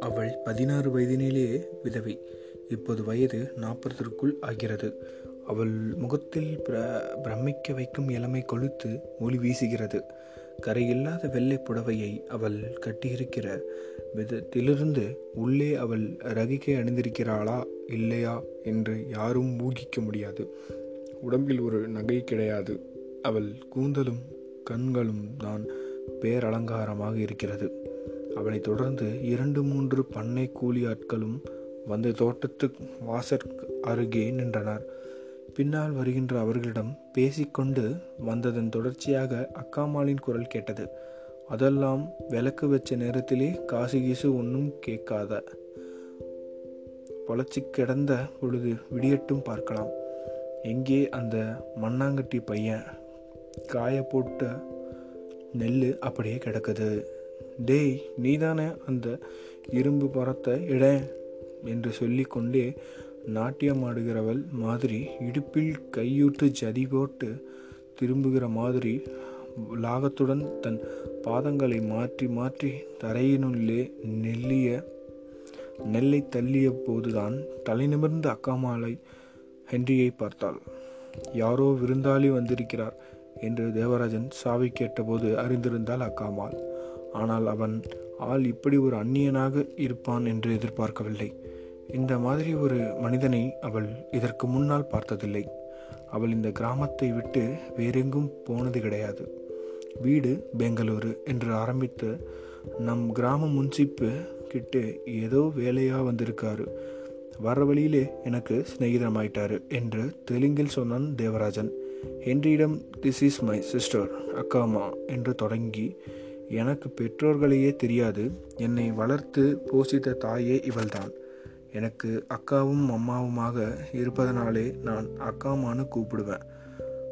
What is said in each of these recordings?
அவள் பதினாறு வயதினிலேயே விதவை. இப்போது வயது நாற்பதற்குள் ஆகிறது. அவள் முகத்தில் பிர பிரமிக்க வைக்கும் இளமை கொளுத்து ஒளி வீசுகிறது. கரையில்லாத வெள்ளை புடவையை அவள் கட்டியிருக்கிற விதத்திலிருந்து உள்ளே அவள் ரகிக்கை அணிந்திருக்கிறாளா இல்லையா என்று யாரும் ஊகிக்க முடியாது. உடம்பில் ஒரு நகை கிடையாது. அவள் கூந்தலும் கண்களும் தான் பேரலங்காரமாக இருக்கிறது. அவளை தொடர்ந்து இரண்டு மூன்று பண்ணை கூலி ஆட்களும் வந்து தோட்டத்து வாசற் அருகே நின்றனர். பின்னால் வருகின்ற அவர்களிடம் பேசிக்கொண்டு வந்ததன் தொடர்ச்சியாக அக்காமாளின் குரல் கேட்டது. அதெல்லாம் விளக்கு வச்ச நேரத்திலே காசு கீசு ஒன்றும் கேட்காத. பொழைச்சி கிடந்த பொழுது விடியட்டும் பார்க்கலாம். எங்கே அந்த மண்ணாங்கட்டி பையன்? காய போட்ட நெல் அப்படியே கிடக்குது. டேய் நீதானே அந்த இரும்பு பரத்தை இட என்று சொல்லிக்கொண்டே நாட்டியம் ஆடுகிறவள் மாதிரி இடுப்பில் கையூட்டு ஜதி போட்டு திரும்புகிற மாதிரி லாகத்துடன் தன் பாதங்களை மாற்றி மாற்றி தரையினுள்ளே நெல்லிய நெல்லை தள்ளிய போதுதான் தலை நிமிர்ந்த அக்காமாலை ஹென்ரியை பார்த்தாள். யாரோ விருந்தாளி வந்திருக்கிறார். என்று தேவராஜன் சாவி கேட்டபோது அறிந்திருந்தாள் அக்காமால். ஆனால் அவன் ஆள் இப்படி ஒரு அந்நியனாக இருப்பான் என்று எதிர்பார்க்கவில்லை. இந்த மாதிரி ஒரு மனிதனை அவள் இதற்கு முன்னால் பார்த்ததில்லை. அவள் இந்த கிராமத்தை விட்டு வேறெங்கும் போனது கிடையாது. வீடு பெங்களூரு என்று ஆரம்பித்து நம் கிராம முன்சிப்பு கிட்டே ஏதோ வேலையாக வந்திருக்காரு. வர வழியிலே எனக்கு சிநேகிதமாயிட்டாரு என்று தெலுங்கில் சொன்னான் தேவராஜன். ஹென்ரியிடம் திஸ் இஸ் மை சிஸ்டர் அக்காமா என்று தொடங்கி எனக்கு பெற்றோர்களையே தெரியாது. என்னை வளர்த்து போஷித்த தாயே இவள்தான். எனக்கு அக்காவும் அம்மாவுமாக இருப்பதனாலே நான் அக்காமான்னு கூப்பிடுவேன்.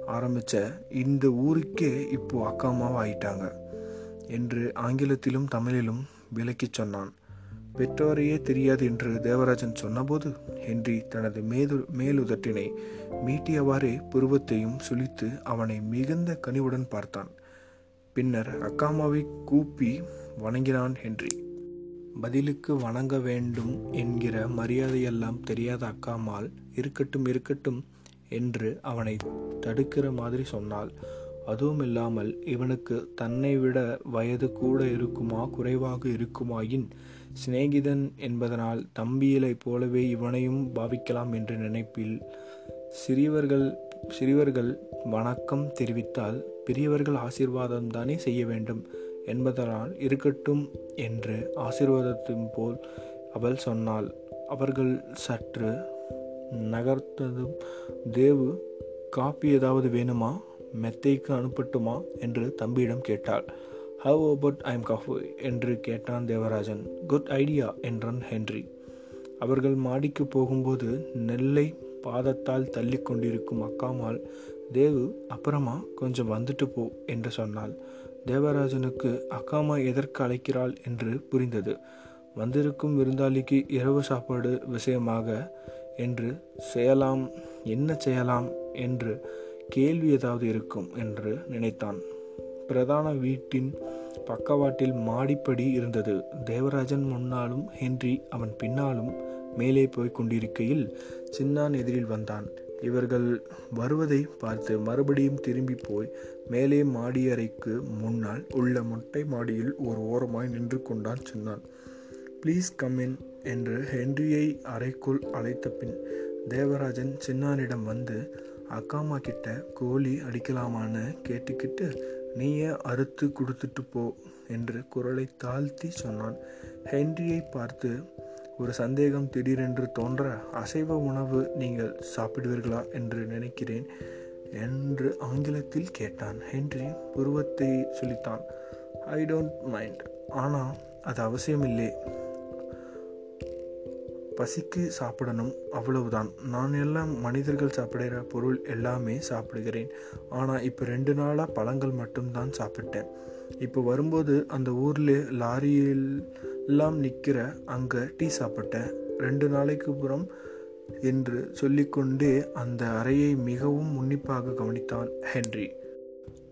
ஆரம்பித்த இந்த ஊருக்கே இப்போ அக்காமாவாக ஆயிட்டாங்க என்று ஆங்கிலத்திலும் தமிழிலும் விளக்கி சொன்னான். பெற்றோரையே தெரியாது என்று தேவராஜன் சொன்னபோது ஹென்றி தனது மேது மேலுதட்டினை மீட்டியவாறே புருவத்தையும் சுழித்து அவனை மிகுந்த கனிவுடன் பார்த்தான். பின்னர் அக்காமாவை கூப்பி வணங்கினான் ஹென்றி. பதிலுக்கு வணங்க வேண்டும் என்கிற மரியாதையெல்லாம் தெரியாத அக்காமால் இருக்கட்டும் இருக்கட்டும் என்று அவனை தடுக்கிற மாதிரி சொன்னாள். அதுவும் இல்லாமல் இவனுக்கு தன்னை விட வயது கூட இருக்குமா குறைவாக இருக்குமாயின் சிநேகிதன் என்பதனால் தம்பியிலைப் போலவே இவனையும் பாவிக்கலாம் என்ற நினைப்பில் சிறியவர்கள் சிறியவர்கள் வணக்கம் தெரிவித்தால் பெரியவர்கள் ஆசீர்வாதம் தானே செய்ய வேண்டும் என்பதனால் இருக்கட்டும் என்று ஆசீர்வாதத்தின் போல் அவள் சொன்னாள். அவர்கள் சற்று நகர்த்ததும் தேவு காப்பி ஏதாவது வேணுமா? மெத்தைக்கு அனுப்பட்டுமா? என்று தம்பியிடம் கேட்டாள். ஹவ் அபவுட் ஐம் காஃபு என்று கேட்டான் தேவராஜன். குட் ஐடியா என்றான் ஹென்றி. அவர்கள் மாடிக்கு போகும்போது நெல்லை பாதத்தால் தள்ளி கொண்டிருக்கும் அக்காமால் தேவு அப்புறமா கொஞ்சம் வந்துட்டு போ என்று சொன்னாள். தேவராஜனுக்கு அக்காமா எதற்கு அழைக்கிறாள்? என்று புரிந்தது. வந்திருக்கும் விருந்தாளிக்கு இரவு சாப்பாடு விஷயமாக? என்று செய்யலாம் என்ன செய்யலாம்? என்று கேள்வி ஏதாவது இருக்கும் என்று நினைத்தான். பிரதான வீட்டின் பக்கவாட்டில் மாடிப்படி இருந்தது. தேவராஜன் முன்னாலும் ஹென்றி அவன் பின்னாலும் மேலே போய் கொண்டிருக்கையில் சின்னான் எதிரில் வந்தான். இவர்கள் வருவதை பார்த்து மறுபடியும் திரும்பி போய் மேலே மாடியறைக்கு முன்னால் உள்ள மொட்டை மாடியில் ஒரு ஓரமாய் நின்று கொண்டான் சின்னான். ப்ளீஸ் கம் இன் என்று ஹென்ரியை அறைக்குள் அழைத்த பின் தேவராஜன் சின்னானிடம் வந்து அக்காமா கிட்ட கோழி அடிக்கலாமான்னு கேட்டுக்கிட்டு நீயே அறுத்து கொடுத்துட்டு போ என்று குரலை தாழ்த்தி சொன்னான். ஹென்ரியை பார்த்து ஒரு சந்தேகம் திடீரென்று தோன்ற அசைவ உணவு நீங்கள் சாப்பிடுவீர்களா என்று நினைக்கிறேன் என்று ஆங்கிலத்தில் கேட்டான். ஹென்றி புருவத்தை சொல்லித்தான் ஐ டோன்ட் மைண்ட் ஆனால் அது அவசியமில்லை. பசிக்கு சாப்பிடணும் அவ்வளவுதான். நான் எல்லாம் மனிதர்கள் சாப்பிடுகிற பொருள் எல்லாமே சாப்பிடுகிறேன். ஆனால் இப்போ ரெண்டு நாளாக பழங்கள் மட்டும்தான் சாப்பிட்டேன். இப்போ வரும்போது அந்த ஊரில் லாரியில் எல்லாம் நிற்கிற அங்கே டீ சாப்பிட்டேன். ரெண்டு நாளைக்கு புறம் என்று சொல்லிக்கொண்டே அந்த அறையை மிகவும் உன்னிப்பாக கவனித்தான் ஹென்றி.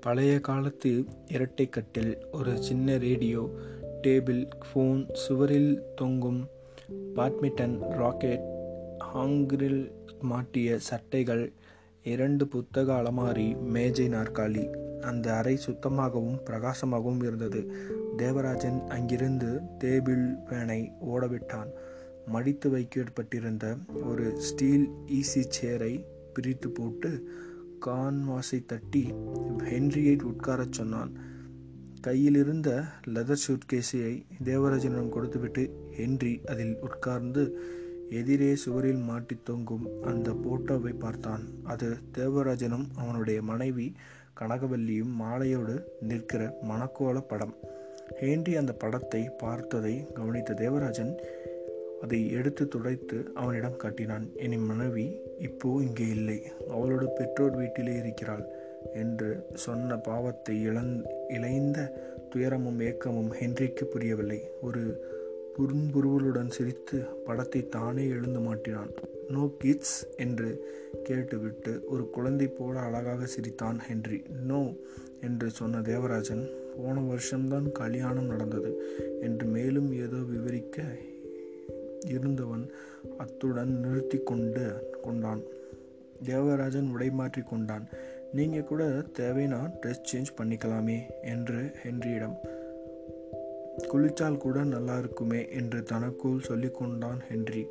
பழைய காலத்து இரட்டை கட்டில் ஒரு சின்ன ரேடியோ டேபிள் ஃபோன் சுவரில் தொங்கும் பாட்மிட்டன் ராக்கெட் ஹாங்கிரில் மாட்டிய சட்டைகள் இரண்டு புத்தக அலமாரி மேஜை நாற்காலி. அந்த அறை சுத்தமாகவும் பிரகாசமாகவும் இருந்தது. தேவராஜன் அங்கிருந்து டேபிள் பேனை ஓடவிட்டான். மடித்து வைக்கப்பட்டிருந்த ஒரு ஸ்டீல் ஈசி சேரை பிரித்து போட்டு கான்வாஸை தட்டி ஹென்ரியை உட்காரச் சொன்னான். கையில் இருந்த லெதர் சூட்கேஸை தேவராஜனிடம் கொடுத்துவிட்டு ஹென்றி அதில் உட்கார்ந்து எதிரே சுவரில் மாட்டி தொங்கும் அந்த போட்டோவை பார்த்தான். அது தேவராஜனும் அவனுடைய மனைவி கனகவல்லியும் மாலையோடு நிற்கிற மணக்கோல படம். ஹேன்றி அந்த படத்தை பார்த்ததை கவனித்த தேவராஜன் அதை எடுத்து துடைத்து அவனிடம் காட்டினான். என் மனைவி இப்போ இங்கே இல்லை. அவளோட பெற்றோர் வீட்டிலே இருக்கிறாள். என்று சொன்ன பாவத்தை இழந் இழைந்த துயரமும் ஏக்கமும் ஹென்றிக்கு புரியவில்லை. ஒரு புரும்புருவலுடன் சிரித்து படத்தை தானே எழுந்து மாட்டினான். நோ கிட்ஸ் என்று கேட்டுவிட்டு ஒரு குழந்தை போல அழகாக சிரித்தான் ஹென்றி. நோ என்று சொன்ன தேவராஜன் போன வருஷம்தான் கல்யாணம் நடந்தது என்று மேலும் ஏதோ விவரிக்க இருந்தவன் அத்துடன் நிறுத்தி கொண்டு கொண்டான். தேவராஜன் உடை மாற்றி கொண்டான். நீங்கள் கூட தேவைனா ட்ரெஸ் சேஞ்ச் பண்ணிக்கலாமே என்று ஹென்ரியிடம். குளிச்சால் கூட நல்லா இருக்குமே என்று தனக்குள் சொல்லிக்கொண்டான் ஹென்றி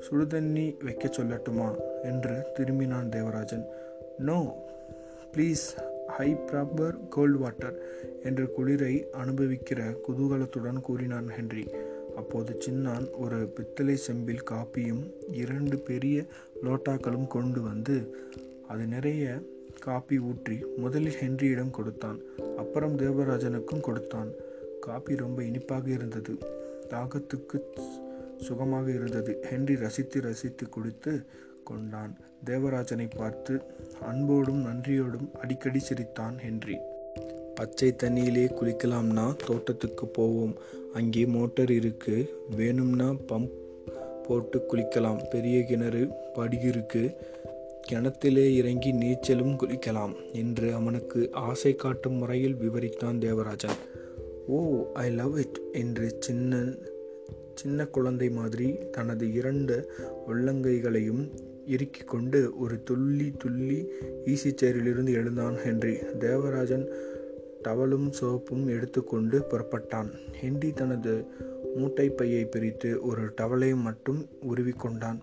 சுடுதண்ணி வைக்க சொல்லட்டுமா என்று திரும்பினான் Devarajan. No please I prefer cold water என்று குளிரை அனுபவிக்கிற குதூகலத்துடன் கூறினான் ஹென்றி அப்போது சின்னான் ஒரு பித்தளை செம்பில் காப்பியும் இரண்டு பெரிய லோட்டாக்களும் கொண்டு வந்து அது நிறைய காப்பி ஊற்றி முதலில் ஹென்ரியிடம் கொடுத்தான். அப்புறம் தேவராஜனுக்கும் கொடுத்தான். காப்பி ரொம்ப இனிப்பாக இருந்தது. தாகத்துக்கு சுகமாக இருந்தது. ஹென்றி ரசித்து ரசித்து குடித்து கொண்டான். தேவராஜனை பார்த்து அன்போடும் நன்றியோடும் அடிக்கடி சிரித்தான் ஹென்றி பச்சை தண்ணியிலே குளிக்கலாம்னா தோட்டத்துக்கு போவோம். அங்கே மோட்டர் இருக்கு. வேணும்னா பம்ப் போட்டு குளிக்கலாம். பெரிய கிணறு படி இருக்குது கிணத்திலே இறங்கி நீச்சலும் குளிக்கலாம் என்று அவனுக்கு ஆசை காட்டும் முறையில் விவரித்தான் Devarajan. Oh I love it என்று சின்ன சின்ன குழந்தை மாதிரி தனது இரண்டு உள்ளங்கைகளையும் இறுக்கிக் கொண்டு ஒரு துள்ளி துள்ளி ஈசி சேரிலிருந்து எழுந்தான் ஹென்றி. தேவராஜன் டவலும் சோப்பும் எடுத்துக்கொண்டு புறப்பட்டான். ஹென்றி தனது மூட்டை பையை பிரித்து ஒரு டவலை மட்டும் உருவிக்கொண்டான்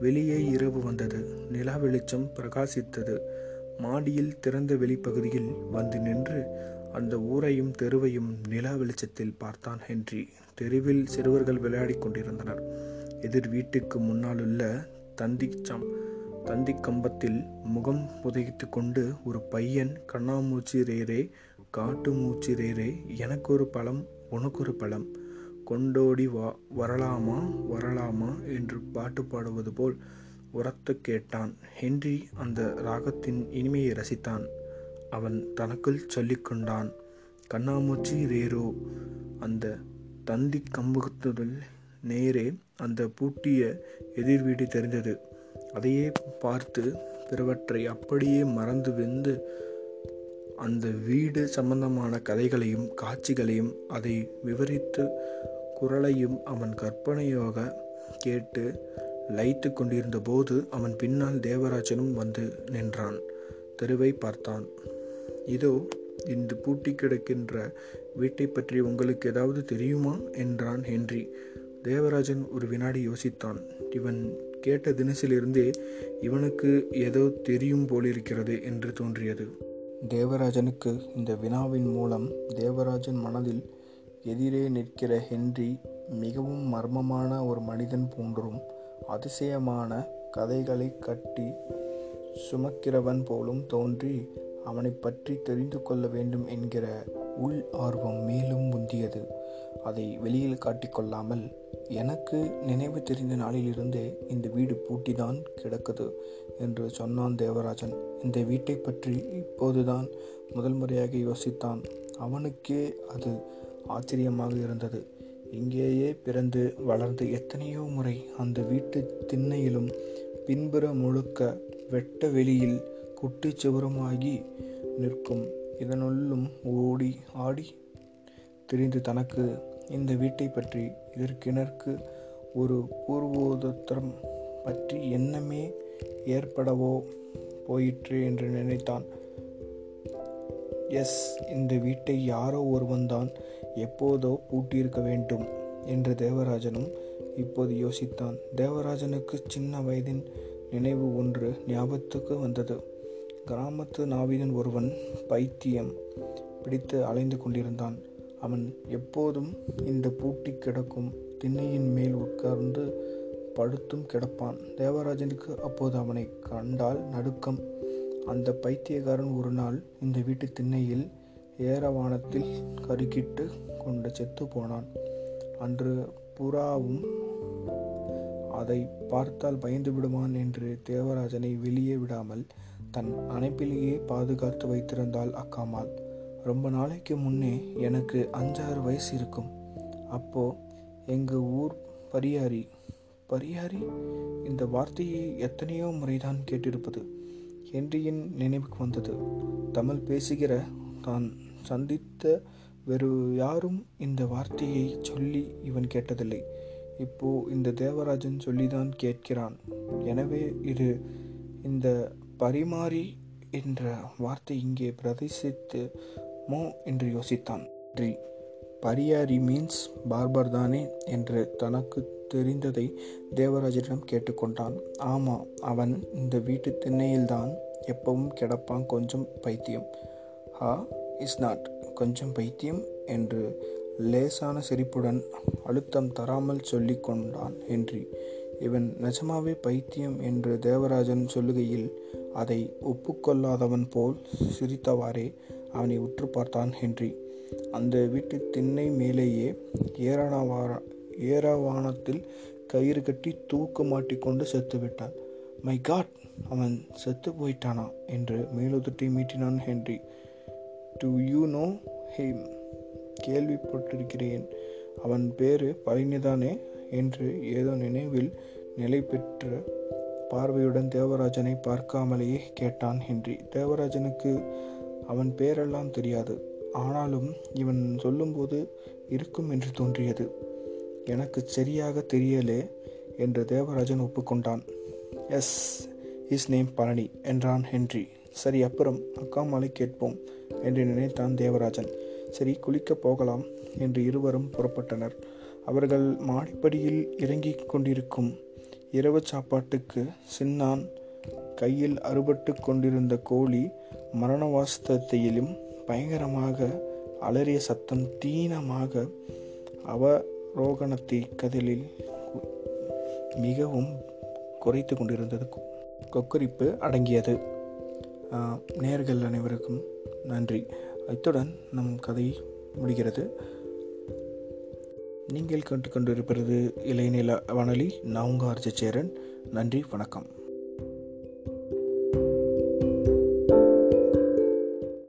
வெளியே இரவு வந்தது. நிலா வெளிச்சம் பிரகாசித்தது. மாடியில் திறந்த வெளிப்பகுதியில் வந்து நின்று அந்த ஊரையும் தெருவையும் நிலா வெளிச்சத்தில் பார்த்தான் ஹென்றி. தெருவில் சிறுவர்கள் விளையாடி கொண்டிருந்தனர். எதிர் வீட்டுக்கு முன்னாலுள்ள தந்திச்சம் தந்தி கம்பத்தில் முகம் புதைத்து கொண்டு ஒரு பையன் கண்ணாமூச்சி ரேரே காட்டு மூச்சு ரேரே எனக்கு ஒரு பழம் உனக்கு ஒரு பழம் கொண்டோடி வா வரலாமா வரலாமா என்று பாட்டு பாடுவது போல் உரத்து கேட்டான். ஹென்றி அந்த ராகத்தின் இனிமையை ரசித்தான். அவன் தனக்குள் சொல்லிக்கொண்டான் கண்ணாமூச்சி ரேரோ அந்த தந்தி கம்புகத்துடன் நேரே அந்த பூட்டிய எதிர் வீடு தெரிந்தது. அதையே பார்த்து பிறவற்றை அப்படியே மறந்து வெந்து அந்த வீடு சம்பந்தமான கதைகளையும் காட்சிகளையும் அதை விவரித்து குரலையும் அவன் கற்பனையாக கேட்டு லைத்து கொண்டிருந்த போது அவன் பின்னால் தேவராஜனும் வந்து நின்றான். தெருவை பார்த்தான். இதோ இந்த பூட்டி கிடக்கின்ற வீட்டை பற்றி உங்களுக்கு ஏதாவது தெரியுமா? என்றான் ஹென்றி. தேவராஜன் ஒரு வினாடி யோசித்தான். இவன் கேட்ட தினசிலிருந்தே இவனுக்கு ஏதோ தெரியும் போலிருக்கிறது என்று தோன்றியது. தேவராஜனுக்கு இந்த வினாவின் மூலம் தேவராஜன் மனதில் எதிரே நிற்கிற ஹென்றி மிகவும் மர்மமான ஒரு மனிதன் போன்றும் அதிசயமான கதைகளை கட்டி சுமக்கிறவன் போலும் தோன்றி அவனை பற்றி தெரிந்து கொள்ள வேண்டும் என்கிற உள் ஆர்வம் மேலும் முந்தியது. அதை வெளியில் காட்டிக்கொள்ளாமல் எனக்கு நினைவு தெரிந்த நாளிலிருந்தே இந்த வீடு பூட்டிதான் கிடக்குது என்று சொன்னான் தேவராஜன். இந்த வீட்டை பற்றி இப்போதுதான் முதல் முறையாக யோசித்தான். அவனுக்கே அது ஆச்சரியமாக இருந்தது. இங்கேயே பிறந்து வளர்ந்து எத்தனையோ முறை அந்த வீட்டு திண்ணையிலும் பின்புற முழுக்க வெட்ட வெளியில் குட்டிச்சுவரமாகி நிற்கும். இதனுள்ளும் ஓடி ஆடி திரிந்து தனக்கு இந்த வீட்டை பற்றி இதற்கிணற்கு ஒரு பூர்வோதத்திரம் பற்றி எண்ணமே ஏற்படவோ போயிற்று என்று நினைத்தான். எஸ் இந்த வீட்டை யாரோ ஒருவன்தான் எப்போதோ பூட்டியிருக்க வேண்டும் என்று தேவராஜனும் இப்போது யோசித்தான். தேவராஜனுக்கு சின்ன வயதின் நினைவு ஒன்று ஞாபகத்துக்கு வந்தது. கிராமத்து நாவீனன் ஒருவன் பைத்தியம் பிடித்து அலைந்து கொண்டிருந்தான். அவன் எப்போதும் இந்த பூட்டி கிடக்கும் திண்ணையின் மேல் உட்கார்ந்து படுத்தும் கிடப்பான். தேவராஜனுக்கு அப்போது அவனை கண்டால் நடுக்கம். அந்த பைத்தியக்காரன் ஒரு நாள் இந்த வீட்டு திண்ணையில் ஏரவானத்தில் கருக்கிட்டு கொண்டு செத்து போனான். அன்று புறாவும் அதை பார்த்தால் பயந்து விடுவான் என்று தேவராஜனை வெளியே விடாமல் தன் அணைப்பிலேயே பாதுகாத்து வைத்திருந்தாள் அக்காமால் ரொம்ப நாளைக்கு முன்னே எனக்கு அஞ்சாறு வயசு இருக்கும். அப்போ எங்கள் ஊர் பரியாரி. பரியாரி? இந்த வார்த்தையை எத்தனையோ முறைதான் கேட்டிருப்பது. ஹென்ரியின் நினைவுக்கு வந்தது. தமிழ் பேசுகிற தான் சந்தித்த வேறு யாரும் இந்த வார்த்தையை சொல்லி இவன் கேட்டதில்லை. இப்போ இந்த தேவராஜன் சொல்லிதான் கேட்கிறான். எனவே இது இந்த பரிமாறி என்ற வார்த்தை இங்கே பிரதேசித்துமோ என்று யோசித்தான். பரியாரி மீன்ஸ் பார்பர் தானே என்று தனக்கு தெரிந்ததை தேவராஜனிடம் கேட்டுக்கொண்டான். ஆமாம் அவன் இந்த வீட்டு திண்ணையில்தான் எப்பவும் கிடப்பான் கொஞ்சம் பைத்தியம். ஆ இஸ் நாட் கொஞ்சம் பைத்தியம் என்று லேசான சிரிப்புடன் அழுத்தம் தராமல் சொல்லி கொண்டான் ஹென்றி. இவன் நிஜமாவே பைத்தியம் என்று தேவராஜன் சொல்லுகையில் அதை ஒப்புக்கொள்ளாதவன் போல் சிரித்தவாறே அவனை உற்று பார்த்தான் ஹென்றி. அந்த வீட்டு திண்ணை மேலேயே ஏராளவார ஏராவானத்தில் கயிறு கட்டி தூக்கு மாட்டிக்கொண்டு செத்துவிட்டான். மை காட் அவன் செத்து போயிட்டானா? என்று மேலுதட்டை மீட்டினான் Henry. Do you know him கேள்விப்பட்டிருக்கிறேன். அவன் பேரு பழனிதானே என்று ஏதோ நினைவில் நிலை பெற்ற பார்வையுடன் தேவராஜனை பார்க்காமலேயே கேட்டான் ஹென்றி. தேவராஜனுக்கு அவன் பேரெல்லாம் தெரியாது. ஆனாலும் இவன் சொல்லும்போது இருக்கும் என்று தோன்றியது. எனக்கு சரியாக தெரியலே என்று தேவராஜன் ஒப்புக்கொண்டான். எஸ் இஸ் நேம் பழனி என்றான் ஹென்றி. சரி அப்புறம் அக்காமலை கேட்போம். என்று நினைத்தான் தேவராஜன். சரி குளிக்கப் போகலாம் என்று இருவரும் புறப்பட்டனர். அவர்கள் மாடிப்படியில் இறங்கிக் கொண்டிருக்கும் இரவு சாப்பாட்டுக்கு சின்னான் கையில் அறுபட்டு கொண்டிருந்த கோழி மரணவாஸ்தத்தையிலும் பயங்கரமாக அலறிய சத்தம் தீனமாக அவரோகணத்தை கதிலில் மிகவும் குறைத்து கொண்டிருந்தது. கொக்கரிப்பு அடங்கியது. நேர்கள் அனைவருக்கும் நன்றி. இத்துடன் நம் கதை முடிகிறது. நீங்கள் கேட்டுக்கொண்டிருப்பது இளைநில வானொலி நான் உங்கள் சேரன் நன்றி வணக்கம்.